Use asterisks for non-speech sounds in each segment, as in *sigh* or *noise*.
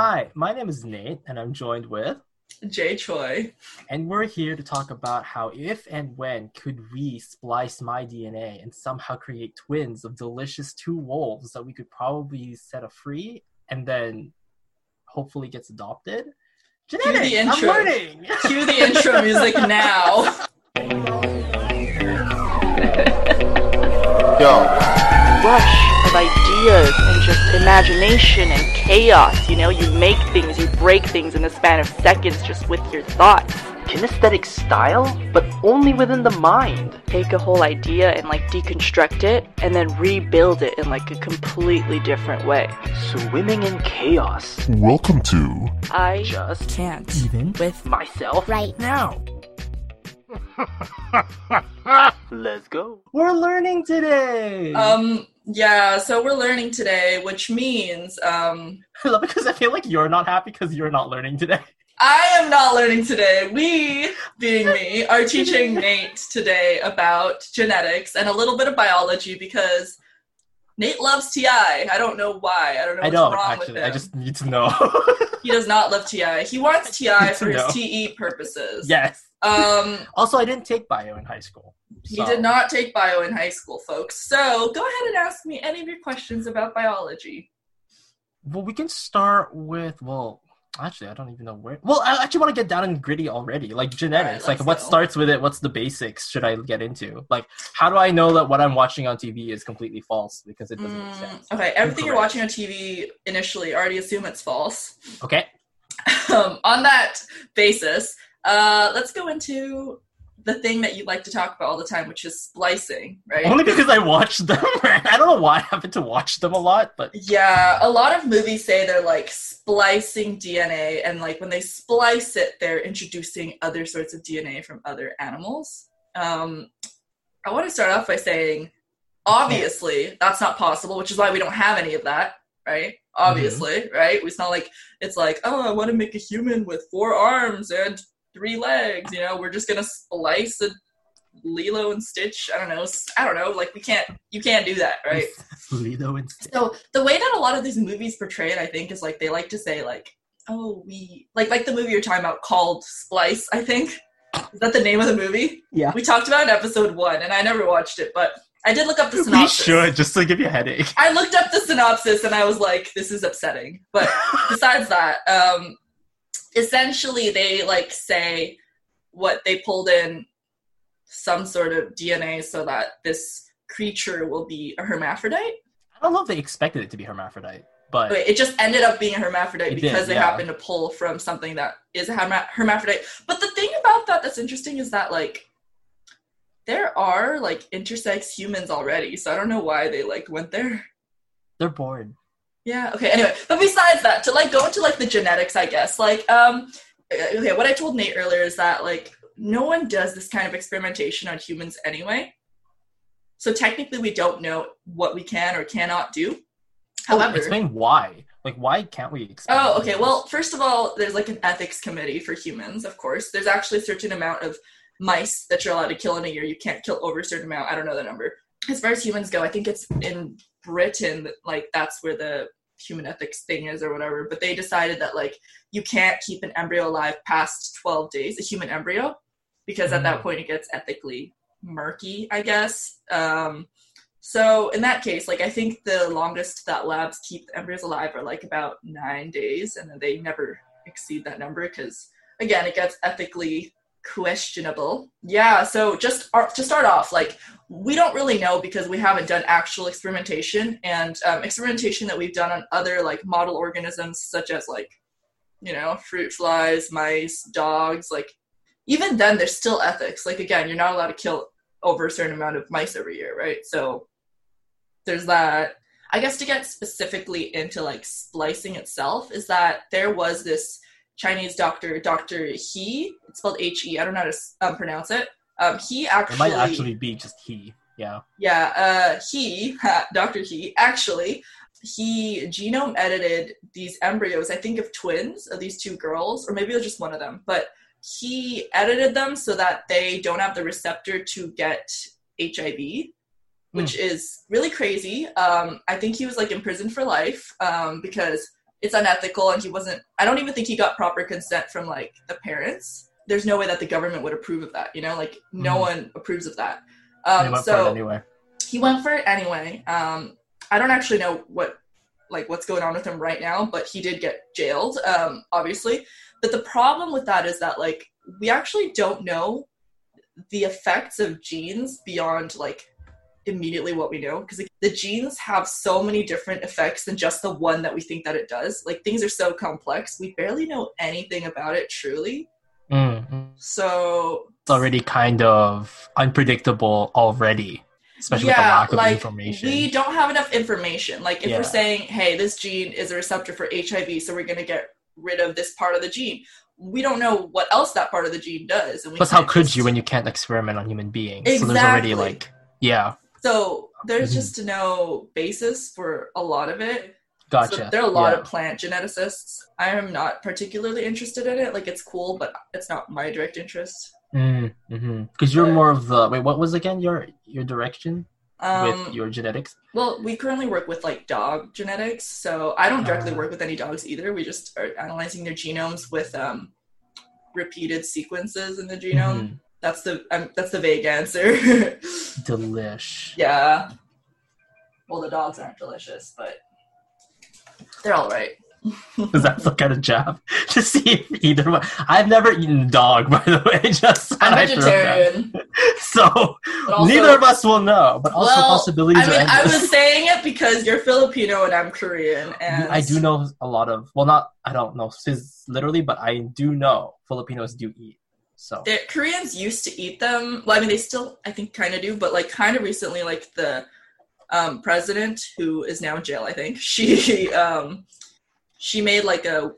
Hi, my name is Nate, and I'm joined with. Jay Choi. And we're here to talk about how, if and when, could we splice my DNA and somehow create twins of delicious two wolves that we could probably set a free and then hopefully gets adopted? Genetics, Cue the intro. I'm learning. Cue the intro music *laughs* now. Yo, rush of ideas and just imagination and chaos. You know, you make things, you break things in the span of seconds just with your thoughts. kinesthetic style, but only within the mind. Take a whole idea and like deconstruct it and then rebuild it in like a completely different way. Swimming in chaos. Welcome to I Just can't Even with myself. right now, *laughs* Let's go. we're learning today. Um, yeah, so we're learning today, which means um, *laughs* I love it because I feel like you're not happy because you're not learning today. I am not learning today. We, being me, are *laughs* teaching Nate today about genetics and a little bit of biology because Nate loves TI. I don't know why. I don't know I what's don't wrong actually. with him. I just need to know. *laughs* He does not love TI. He wants TI *laughs* for his TE purposes. yes. Um, Also, I didn't take bio in high school. He did not take bio in high school, folks. So go ahead and ask me any of your questions about biology. Well, we can start with well, actually, I don't even know where. Well, I actually want to get down and gritty already, like genetics. Alright, like, what go. starts with it? What's the basics? Should I get into? Like, how do I know that what I'm watching on TV is completely false because it doesn't make Mm, sense? okay, everything you're watching on TV initially, already assume it's false. Okay. *laughs* um, on that basis, uh, let's go into the thing that you like to talk about all the time, which is splicing, right? Only because I watched them. *laughs* I don't know why I happen to watch them a lot, but Yeah, a lot of movies say they're like splicing DNA, and like when they splice it, they're introducing other sorts of DNA from other animals. Um, I want to start off by saying, obviously, that's not possible, which is why we don't have any of that, right? Obviously, right? It's not like it's like, oh, I want to make a human with four arms and three legs. You know, we're just gonna splice a Lilo and Stitch. I don't know. I don't know. Like we can't. You can't do that, right? *laughs* Lilo and Stitch. So the way that a lot of these movies portray it, I think, is like they like to say like, "Oh, we like like the movie you're talking about called Splice." I think is that the name of the movie Yeah. we talked about in episode one, and I never watched it, but I did look up the synopsis. We should just to give you a headache. I looked up the synopsis and I was like, "This is upsetting." But *laughs* besides that, um, essentially they like say what they pulled in some sort of DNA so that this creature will be a hermaphrodite. I don't know if they expected it to be hermaphrodite, but it just ended up being a hermaphrodite It did, because they yeah. happened to pull from something that is a herma- hermaphrodite. But the thing about that that's interesting is that like there are like intersex humans already, so I don't know why they like went there. they're bored. Yeah. Okay. Anyway, but besides that, to like go into like the genetics, I guess. Like, um, okay, what I told Nate earlier is that like no one does this kind of experimentation on humans anyway. So technically, we don't know what we can or cannot do. However, explain why. Like, why can't we? Oh, okay. Well, first of all, there's like an ethics committee for humans, of course. There's actually a certain amount of mice that you're allowed to kill in a year. You can't kill over a certain amount. I don't know the number. As far as humans go, I think it's in Britain like that's where the human ethics thing is or whatever. But they decided that like you can't keep an embryo alive past 12 days, a human embryo, because at that Mm. point it gets ethically murky, I guess. Um, so in that case, like I think the longest that labs keep the embryos alive are like about nine days, and then they never exceed that number because again, it gets ethically questionable. Yeah. So just ar- to start off, like we don't really know because we haven't done actual experimentation, and um, experimentation that we've done on other like model organisms such as like you know fruit flies, mice, dogs, like even then there's still ethics. Like again, you're not allowed to kill over a certain amount of mice every year, right? So there's that. I guess to get specifically into like splicing itself is that there was this Chinese doctor, Dr. He, it's spelled H E. I don't know how to um, pronounce it. Um, he It actually, might actually be just he. Yeah. yeah, uh, he, *laughs* Dr. He, actually, he genome edited these embryos, I think of twins, of these two girls, or maybe it was just one of them, but he edited them so that they don't have the receptor to get HIV, which is really crazy. Um, I think he was like in prison for life um, because it's unethical and he wasn't i don't even think he got proper consent from like the parents. There's no way that the government would approve of that you know? Like no Mhm. one approves of that. Um, went so for it anyway. he went for it anyway. Um, i don't actually know what like what's going on with him right now but he did get jailed um, obviously. But the problem with that is that like we actually don't know the effects of genes beyond like immediately what we know because the genes have so many different effects than just the one that we think that it does like things are so complex we barely know anything about it truly Mm. so It's already kind of unpredictable already, especially with the lack of like, information. We don't have enough information. Like if Yeah. we're saying, hey, this gene is a receptor for HIV, so we're gonna get rid of this part of the gene. We don't know what else that part of the gene does. And we Plus, how could just- you when you can't experiment on human beings? So there's already like, yeah, So there's Mhm. just no basis for a lot of it. gotcha. So there are a lot yeah. of plant geneticists. I am not particularly interested in it. Like it's cool, but it's not my direct interest. Mm, mm-hmm. Because you're more of the wait. What was again your your direction Um, with your genetics? Well, we currently work with like dog genetics, so I don't directly Ah. work with any dogs either. We just are analyzing their genomes with um, repeated sequences in the genome. Mhm. That's the um, that's the vague answer. *laughs* Delish. yeah. Well, the dogs aren't delicious, but they're all right. *laughs* Is that some kind of jab *laughs* to see if either one? I've never eaten dog, by the way. Just I'm thought I'd throw that. vegetarian. so also, neither of us will know. But also Well, possibilities I mean, are I was saying it because you're Filipino and I'm Korean, and I do know a lot of well, not I don't know literally, but I do know Filipinos do eat. So Koreans used to eat them. Well, I mean, they still, I think, kind of do, but like, kind of recently, like the um, president who is now in jail, I think *laughs* she um, she made like a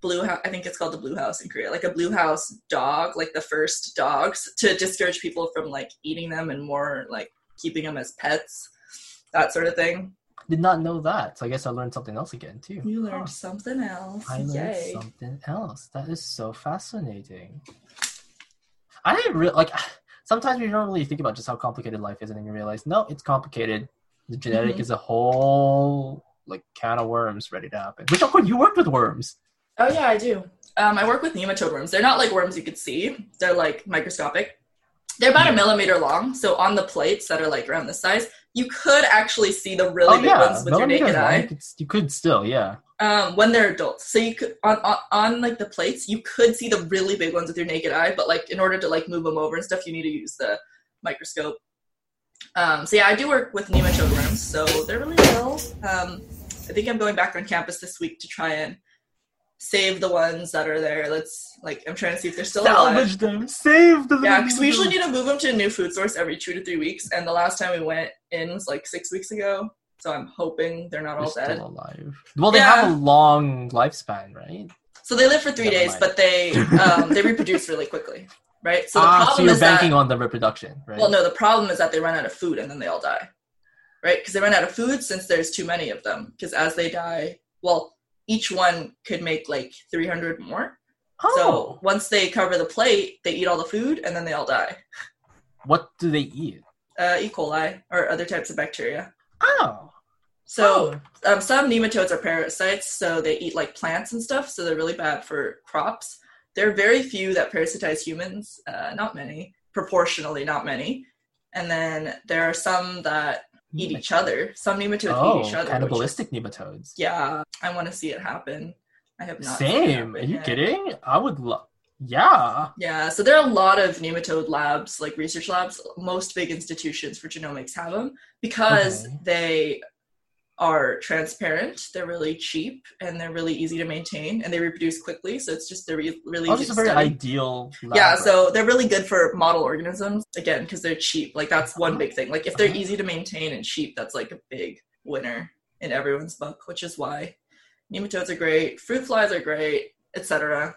blue house. I think it's called the blue house in Korea, like a blue house dog, like the first dogs to discourage people from like eating them and more like keeping them as pets, that sort of thing. did not know that. So I guess I learned something else again too. You learned Huh. something else. I learned Yay. something else. That is so fascinating. I didn't really like. *sighs* Sometimes we don't really think about just how complicated life is, and then you realize, no, it's complicated. The genetic Mhm. is a whole like can of worms ready to happen. Which oh, you worked with worms. Oh yeah, I do. Um, I work with nematode worms. They're not like worms you could see. They're like microscopic. They're about Yeah. a millimeter long. So on the plates that are like around this size, you could actually see the really oh big yeah, ones with your naked long, eye You could, you could still, yeah. Um, when they're adults. So you could on, on on like the plates, you could see the really big ones with your naked eye. But like in order to like move them over and stuff, you need to use the microscope. Um, so yeah, I do work with nematode worms. So they're really little. Um, I think I'm going back on campus this week to try and save the ones that are there. Let's like I'm trying to see if they're still alive. Salvage them, save them. Yeah, because we usually need to move them to a new food source every two to three weeks, and the last time we went in was like six weeks ago. So I'm hoping they're not They're all dead. still alive. Well, they Yeah. have a long lifespan, right? So they live for three Never days, mind. but they *laughs* um, they reproduce really quickly, right? So the ah, problem so you're is banking that on the reproduction, right? well, no, the problem is that they run out of food and then they all die, right? Because they run out of food since there's too many of them. Because as they die, well, each one could make like 300 more. oh, So once they cover the plate, they eat all the food and then they all die. what do they eat? Uh, E. coli or other types of bacteria. Oh, So um, some nematodes are parasites, so they eat like plants and stuff. So they're really bad for crops. There are very few that parasitize humans. Uh, not many, proportionally, not many. And then there are some that eat each other. Some nematodes Oh, eat each other. which- cannibalistic nematodes. yeah, I want to see it happen. I have not. Same. Are you yet. kidding? I would love. Yeah. Yeah, so there are a lot of nematode labs, like research labs. Most big institutions for genomics have them because Okay. they are transparent, they're really cheap, and they're really easy to maintain, and they reproduce quickly. So it's just they're re- really Oh, easy just a very study. ideal. Yeah, so they're really good for model organisms again because they're cheap. Like that's one big thing. Like if they're Uh-huh. easy to maintain and cheap, that's like a big winner in everyone's book, which is why nematodes are great, fruit flies are great, etc.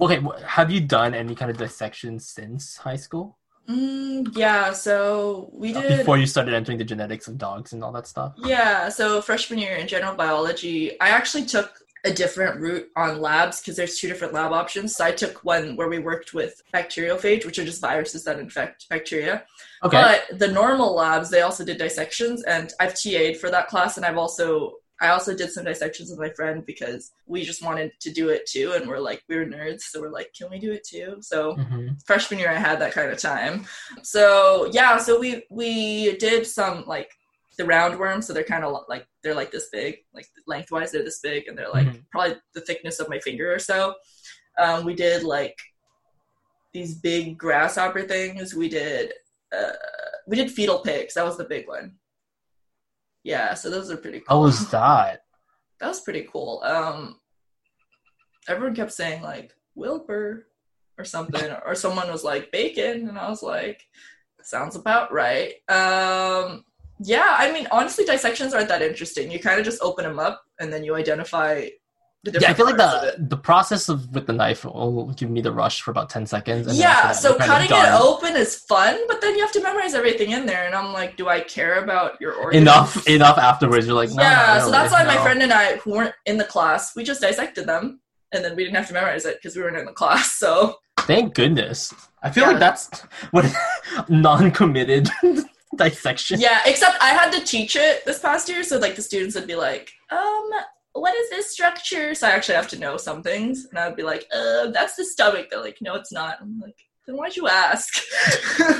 Okay, have you done any kind of dissection since high school? Mm, yeah, so we Uh, did. Before you started entering the genetics of dogs and all that stuff? Yeah, so freshman year in general biology, I actually took a different route on labs because there's two different lab options. So I took one where we worked with bacteriophage, which are just viruses that infect bacteria. Okay. But the normal labs, they also did dissections, and I've TA'd for that class, and I've also I also did some dissections with my friend because we just wanted to do it too, and we're like we were nerds, so we're like, can we do it too? So Mhm. freshman year, I had that kind of time. So yeah, so we we did some like the roundworms, so they're kind of like they're like this big, like lengthwise they're this big, and they're like Mhm. probably the thickness of my finger or so. Um, we did like these big grasshopper things. We did uh, we did fetal pigs. That was the big one. Yeah, so those are pretty cool. How was that? *laughs* that was pretty cool. Um, everyone kept saying like Wilbur or something, *laughs* or someone was like bacon, and I was like, sounds about right. Um, yeah, I mean, honestly, dissections aren't that interesting. You kind of just open them up, and then you identify Yeah, I feel like parts of it. the the process of with the knife will give me the rush for about ten seconds. and Yeah, that, so you're kind of cutting it open is fun, but then you have to memorize everything in there, and I'm like, do I care about your organs? enough enough afterwards. You're like, no, yeah, so that's why my friend and I, who weren't in the class, we just dissected them, and then we didn't have to memorize it because we weren't in the class. So Thank goodness. I feel Yeah. like that's *laughs* what *laughs* non-committed *laughs* dissection. yeah, except I had to teach it this past year, so like the students would be like, um, what is this structure? So I actually have to know some things, and I would be like, uh, that's the stomach. They're like, no, it's not. I'm like, then why'd you ask? *laughs*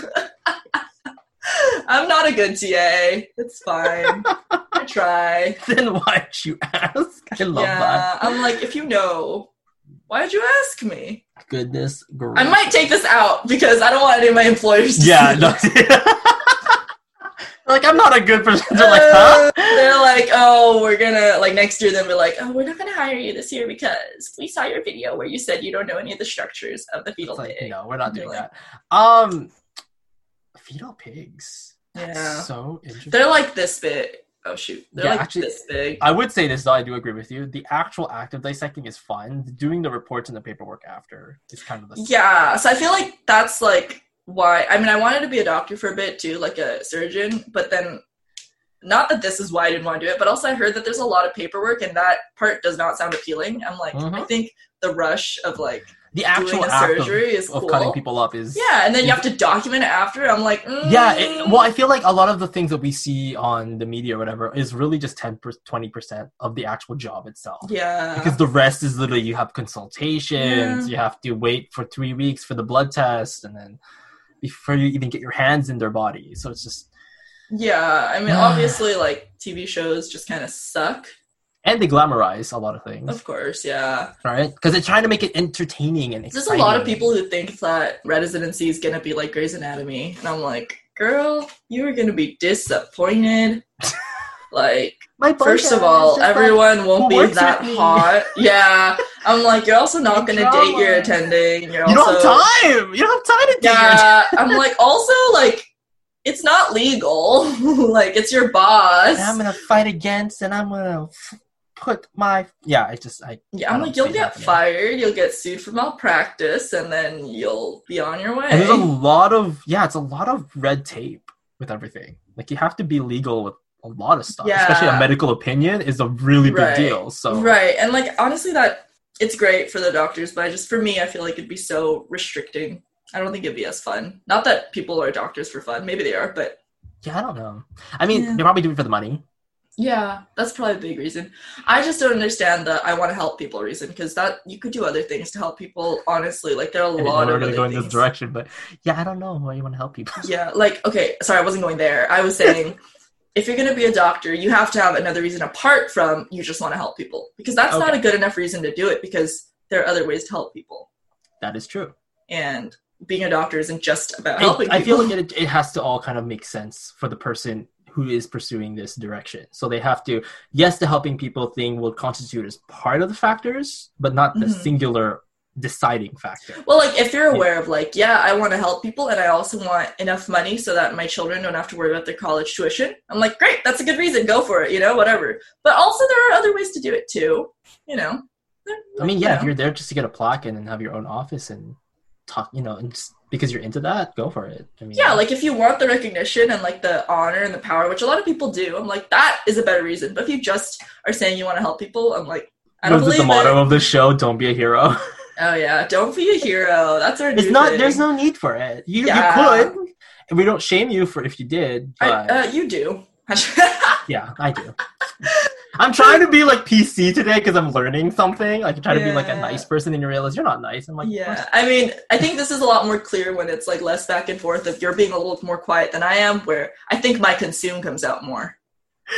I'm not a good TA. It's fine. I try. *laughs* Then why'd you ask? I love yeah, I'm like, if you know, why'd you ask me? Goodness gracious. I might take this out because I don't want any of my employers to Yeah, no. *laughs* like I'm not a good person. They're like, huh? Like, oh, we're gonna like next year. Then we're like, oh, we're not gonna hire you this year because we saw your video where you said you don't know any of the structures of the fetal like, pig. no, we're not doing They're that. Um, fetal pigs. Yeah, So interesting. they're like this big. Oh shoot, they're Yeah, like actually- this big. I would say this though. I do agree with you. The actual act of dissecting is fun. Doing the reports and the paperwork after is kind of the Yeah, so I feel like that's like why. I mean, I wanted to be a doctor for a bit too, like a surgeon, but then not that this is why I didn't want to do it, but also I heard that there's a lot of paperwork and that part does not sound appealing. I'm like, I Mhm. think the rush of like the actual doing a act of, surgery is of cool. cutting people up is Yeah, and then you have to document it after. I'm like, mm, Yeah, it, well, I feel like a lot of the things that we see on the media or whatever is really just 10 20 percent of the actual job itself. yeah, Because the rest is literally you have consultations, Yeah. you have to wait for three weeks for the blood test, and then before you even get your hands in their body. So it's just yeah. I mean, *sighs* obviously, like TV shows just kind of suck. and they glamorize a lot of things, Of course, yeah. right? Because they're trying to make it entertaining and There's a lot of people who think that residency is gonna be like Grey's Anatomy, and I'm like, girl, you are gonna be disappointed. *laughs* like, first of all, just like- everyone won't be that hot. *laughs* Yeah, I'm like, you're also not gonna date your attending. You're you also don't have time. You don't have time to date. Yeah, I'm like, also like, it's not legal. *laughs* like, it's your boss. and I'm gonna fight against, and I'm gonna f- put my yeah. I just I Yeah, I I'm don't like, you'll get fired, you'll get sued for malpractice, and then you'll be on your way. and there's a lot of yeah, it's a lot of red tape with everything. Like you have to be legal with a lot of stuff, Yeah. especially a medical opinion is a really big Right. deal. So Right, and like honestly, that it's great for the doctors, but I just for me, I feel like it'd be so restricting. I don't think it'd be as fun. Not that people are doctors for fun, maybe they are, but yeah, I don't know. I mean, Yeah. they probably do it for the money. yeah, that's probably a big reason. I just don't understand the I want to help people reason because that you could do other things to help people. Honestly, like there are a I lot we were of gonna other go in things. this direction, but yeah, I don't know why you want to help people. Yeah, like okay, sorry, I wasn't going there. I was saying *laughs* if you're going to be a doctor, you have to have another reason apart from you just want to help people because that's not a good enough reason to do it because there are other ways to help people. that is true. And being a doctor isn't just about helping I feel like it, it has to all kind of make sense for the person who is pursuing this direction. So they have to, yes, the helping people thing will constitute as part of the factors, but not the Mhm. singular deciding factor. well, like if you're aware of like, yeah, I want to help people and I also want enough money so that my children don't have to worry about their college tuition. I'm like, great, that's a good reason. Go for it, you know, whatever. But also there are other ways to do it too, you know. I mean, You yeah, know. if you're there just to get a plaque and then have your own office and talk, you know, and just because you're into that, go for it. I mean, yeah like if you want the recognition and like the honor and the power which a lot of people do i'm like that is a better reason but if you just are saying you want to help people i'm like i don't believe the motto it. of the show? Don't be a hero. *laughs* oh yeah don't be a hero that's our it's not. thing. There's no need for it. You Yeah. you could, and we don't shame you for if you did. I, But uh, you do *laughs* yeah, I do. I'm trying to be like PC today because I'm learning something. Like, trying to be like a nice person, and you realize you're not nice. I'm like, Yeah, I mean, I think this is a lot more clear when it's like less back and forth. If you're being a little more quiet than I am, where I think my consume comes out more,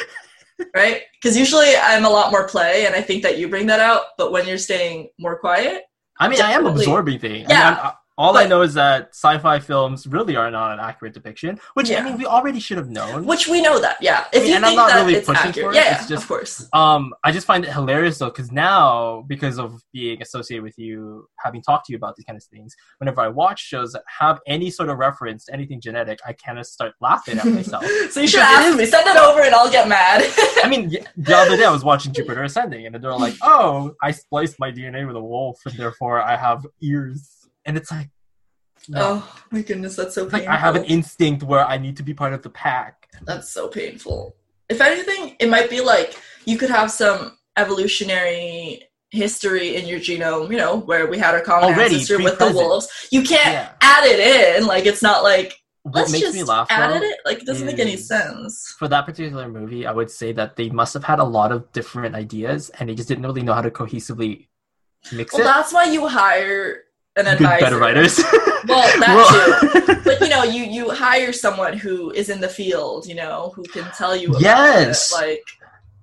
*laughs* right? Because usually I'm a lot more play, and I think that you bring that out. But when you're staying more quiet, I mean, I am absorbing things. Yeah. I mean, uh, I'm- all I know is that sci-fi films really are not an accurate depiction, which Yeah. I mean, we already should have known. which we know that, yeah. If you And I'm think not that really it's pushing accurate, for it, yeah, it's just- of course. Um, I just find it hilarious though, because now, because of being associated with you, having talked to you about these kind of things, whenever I watch shows that have any sort of reference to anything genetic, I kind of start laughing at myself. *laughs* so you should ask me. Send it over, and I'll get mad. *laughs* I mean, the other day I was watching Jupiter Ascending, and they're like, "Oh, I spliced my DNA with a wolf, and therefore I have ears." And it's like, no. oh my goodness, that's so painful. like I have an instinct where I need to be part of the pack. That's so painful. If anything, it might be like you could have some evolutionary history in your genome, you know, where we had a common Already, ancestor with the wolves. You can't Yeah. add it in. Like it's not like What let's makes just me laugh add it. Like it doesn't make any sense. for that particular movie, I would say that they must have had a lot of different ideas, and they just didn't really know how to cohesively mix Well, it. that's why you hire an Good, advisor. better writers. *laughs* Well, that Well- *laughs* But you know, you you hire someone who is in the field, you know, who can tell you. About Yes. it. like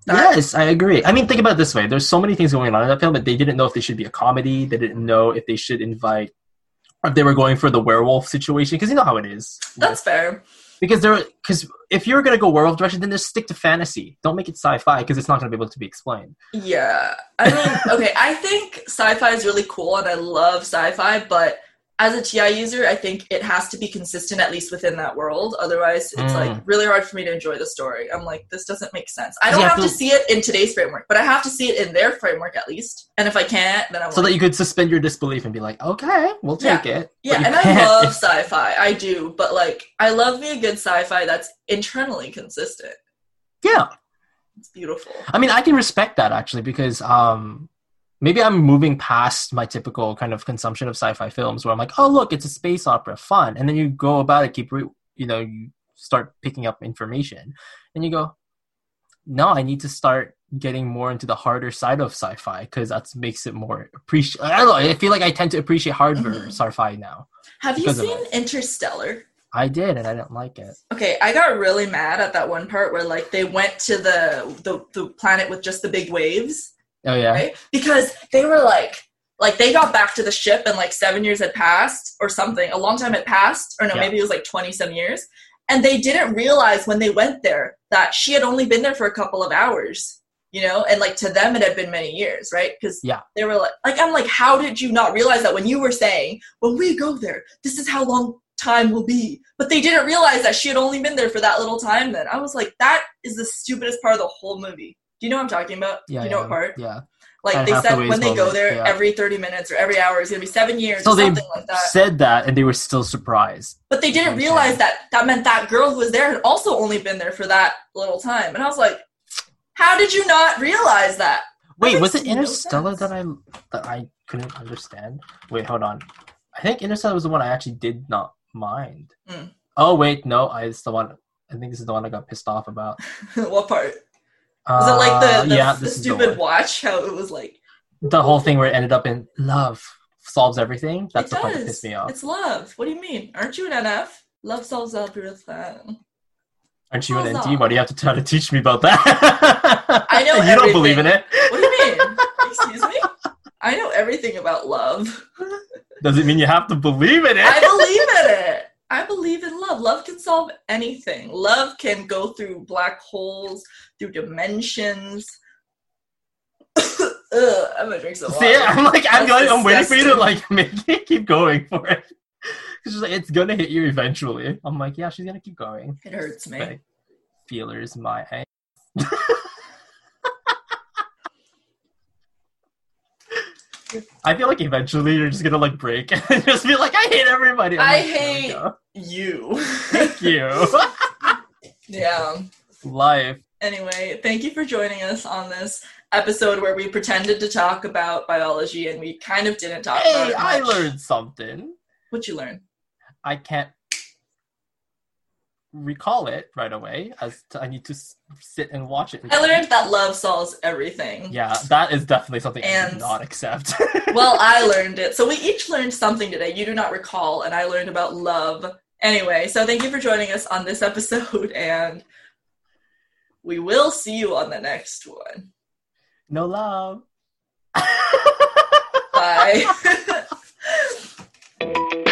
that- Yes, I agree. I mean, think about it this way: there's so many things going on in that film, but they didn't know if they should be a comedy. They didn't know if they should invite, or if they were going for the werewolf situation, because you know how it is. That's fair. Because there, because if you're gonna go werewolf direction, then just stick to fantasy. Don't make it sci-fi because it's not gonna be able to be explained. Yeah. I mean, okay, I think sci-fi is really cool and I love sci-fi, but as a TI user, I think it has to be consistent at least within that world. Otherwise, it's Mm. like really hard for me to enjoy the story. I'm like, this doesn't make sense. I don't You have have to see it in today's framework, but I have to see it in their framework at least. And if I can't, then I'm So like, that you could suspend your disbelief and be like, okay, we'll take it. yeah, and I can't love *laughs* sci-fi. I do, but like, I love me a good sci-fi that's internally consistent. yeah. It's beautiful. I mean, I can respect that actually because um, maybe I'm moving past my typical kind of consumption of sci-fi films where I'm like, oh look, it's a space opera, fun, and then you go about it, keep re- you know, you start picking up information, and you go, no, I need to start getting more into the harder side of sci-fi because that makes it more appreciate. I don't know. I feel like I tend to appreciate harder Mhm. sci-fi now. Have you seen. Interstellar? I did, and I didn't like it. Okay, I got really mad at that one part where like they went to the the, the planet with just the big waves, Oh yeah, right? Because they were like like they got back to the ship and like seven years had passed or something. A long time had passed, or no, Yeah. maybe it was like twenty some years. And they didn't realize when they went there that she had only been there for a couple of hours, you know, and like to them it had been many years, right? Because Yeah. they were like, like I'm like, how did you not realize that when you were saying when we go there, this is how long time will be? But they didn't realize that she had only been there for that little time. Then I was like, that is the stupidest part of the whole movie. Do you know what I'm talking about? yeah, Do you know yeah, what part? Yeah. Like Anne they said when they go there yeah. every 30 minutes or every hour is going to be seven years So they something like that. said that, and they were still surprised. But they didn't realize that that meant that girl who was there had also only been there for that little time. And I was like, how did you not realize that? Wait, was it Interstellar sense. that I that I couldn't understand? Wait, hold on. I think Interstellar was the one I actually did not mind. Mm. Oh wait, no, I it's the one. I think this is the one I got pissed off about. *laughs* what part? Was it like the, Uh, the, yeah, the is the stupid watch? How it was like, The whole thing where it ended up in love solves everything. That's it the part that does. pissed me off. It's love. What do you mean? Aren't you an NF? Love solves everything. Aren't you an NT? Why do you have to try to teach me about that? I know *laughs* you don't believe in it. What do you mean? *laughs* Excuse me? I know everything about love. Does it mean you have to believe in it? I believe in it. I believe in love. Love can solve anything. Love can go through black holes, through dimensions. *coughs* Ugh, I'm gonna drink some water. See, I'm like, I'm going, I'm waiting for you to like *laughs* make me keep going for it. She's like, it's gonna hit you eventually. I'm like, yeah, she's gonna keep going. It hurts me. Like, feelers, my ass. *laughs* I feel like eventually you're just gonna like break *laughs* and just be like, I hate everybody. I'm I like, hate- You. Thank you. yeah. Life. Anyway, thank you for joining us on this episode where we pretended to talk about biology and we kind of didn't talk about Hey, it. I learned something. What'd you learn? I can't. recall it right away. As to, I need to s- sit and watch it. I learned that love solves everything. Yeah, that is definitely something I And- do not accept. *laughs* well, I learned it. So we each learned something today. You do not recall, and I learned about love. Anyway, so thank you for joining us on this episode, *laughs* and we will see you on the next one. No love. Bye. *laughs*